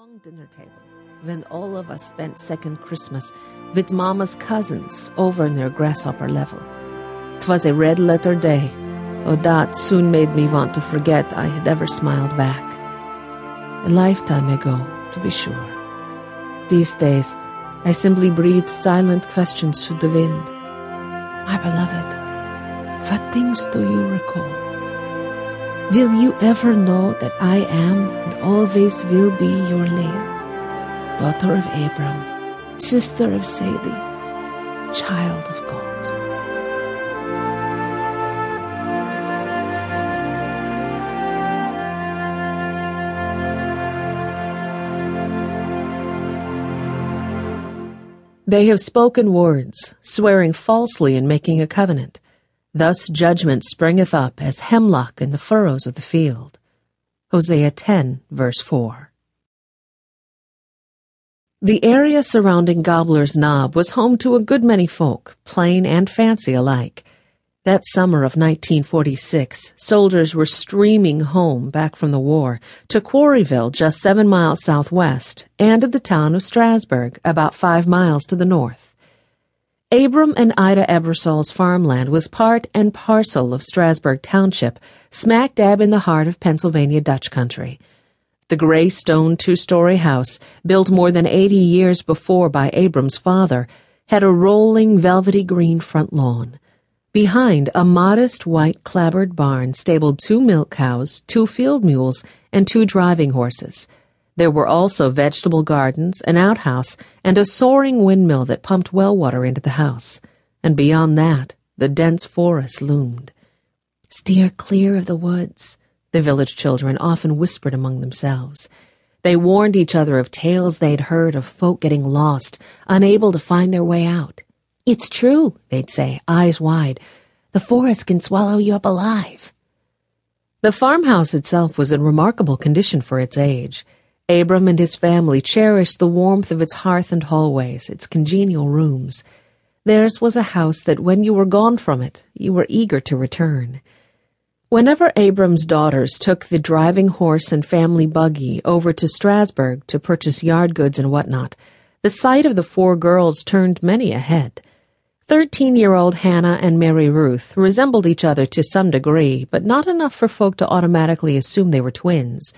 long dinner table when all of us spent second Christmas with Mama's cousins over near Grasshopper Level. 'Twas a red letter day, though that soon made me want to forget I had ever smiled back. A lifetime ago, to be sure. These days, I simply breathe silent questions to the wind. My beloved, what things do you recall? Will you ever know that I am and always will be your Leah, daughter of Abram, sister of Sadie, child of God? They have spoken words, swearing falsely and making a covenant. Thus judgment springeth up as hemlock in the furrows of the field. Hosea 10, verse 4. The area surrounding Gobbler's Knob was home to a good many folk, plain and fancy alike. That summer of 1946, soldiers were streaming home back from the war to Quarryville, just seven miles southwest, and to the town of Strasburg, about five miles to the north. Abram and Ida Ebersol's farmland was part and parcel of Strasburg Township, smack dab in the heart of Pennsylvania Dutch country. The gray stone two story house, built more than 80 years before by Abram's father, had a rolling velvety green front lawn. Behind, a modest white clapboard barn stabled two milk cows, two field mules, and two driving horses. There were also vegetable gardens, an outhouse, and a soaring windmill that pumped well water into the house. And beyond that, the dense forest loomed. Steer clear of the woods, the village children often whispered among themselves. They warned each other of tales they'd heard of folk getting lost, unable to find their way out. It's true, they'd say, eyes wide. The forest can swallow you up alive. The farmhouse itself was in remarkable condition for its age. Abram and his family cherished the warmth of its hearth and hallways, its congenial rooms. Theirs was a house that when you were gone from it, you were eager to return. Whenever Abram's daughters took the driving horse and family buggy over to Strasburg to purchase yard goods and whatnot, the sight of the four girls turned many a head. Thirteen year old Hannah and Mary Ruth resembled each other to some degree, but not enough for folk to automatically assume they were twins.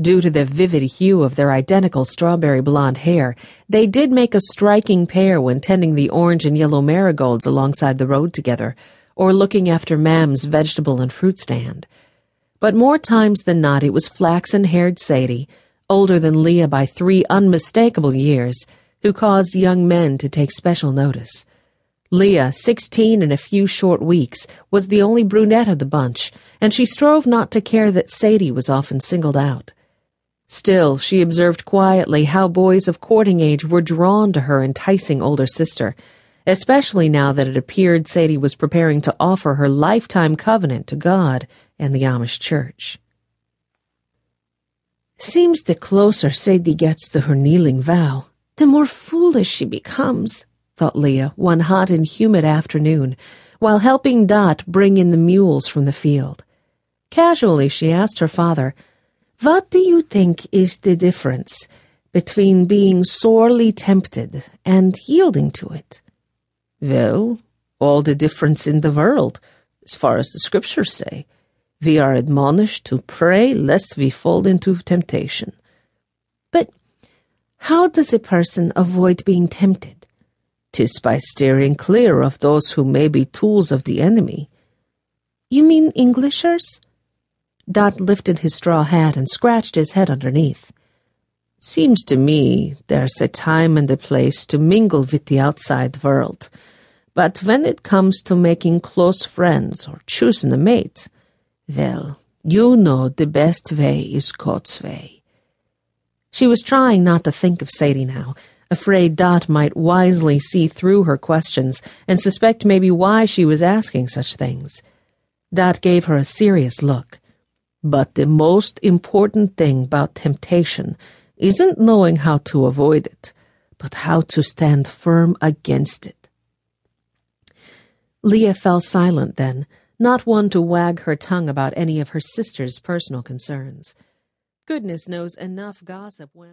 Due to the vivid hue of their identical strawberry blonde hair, they did make a striking pair when tending the orange and yellow marigolds alongside the road together, or looking after Mam's vegetable and fruit stand. But more times than not, it was flaxen haired Sadie, older than Leah by three unmistakable years, who caused young men to take special notice. Leah, sixteen in a few short weeks, was the only brunette of the bunch, and she strove not to care that Sadie was often singled out. Still, she observed quietly how boys of courting age were drawn to her enticing older sister, especially now that it appeared Sadie was preparing to offer her lifetime covenant to God and the Amish Church. Seems the closer Sadie gets to her kneeling vow, the more foolish she becomes, thought Leah one hot and humid afternoon, while helping Dat bring in the mules from the field. Casually, she asked her father, What do you think is the difference between being sorely tempted and yielding to it? Well, all the difference in the world, as far as the scriptures say. We are admonished to pray lest we fall into temptation. But how does a person avoid being tempted? Tis by steering clear of those who may be tools of the enemy. You mean Englishers? Dat lifted his straw hat and scratched his head underneath. Seems to me there's a time and a place to mingle with the outside world. But when it comes to making close friends or choosing a mate, well, you know the best way is God's way. She was trying not to think of Sadie now, afraid Dat might wisely see through her questions and suspect maybe why she was asking such things. Dat gave her a serious look. But the most important thing about temptation isn't knowing how to avoid it, but how to stand firm against it. Leah fell silent then, not one to wag her tongue about any of her sister's personal concerns. Goodness knows enough gossip went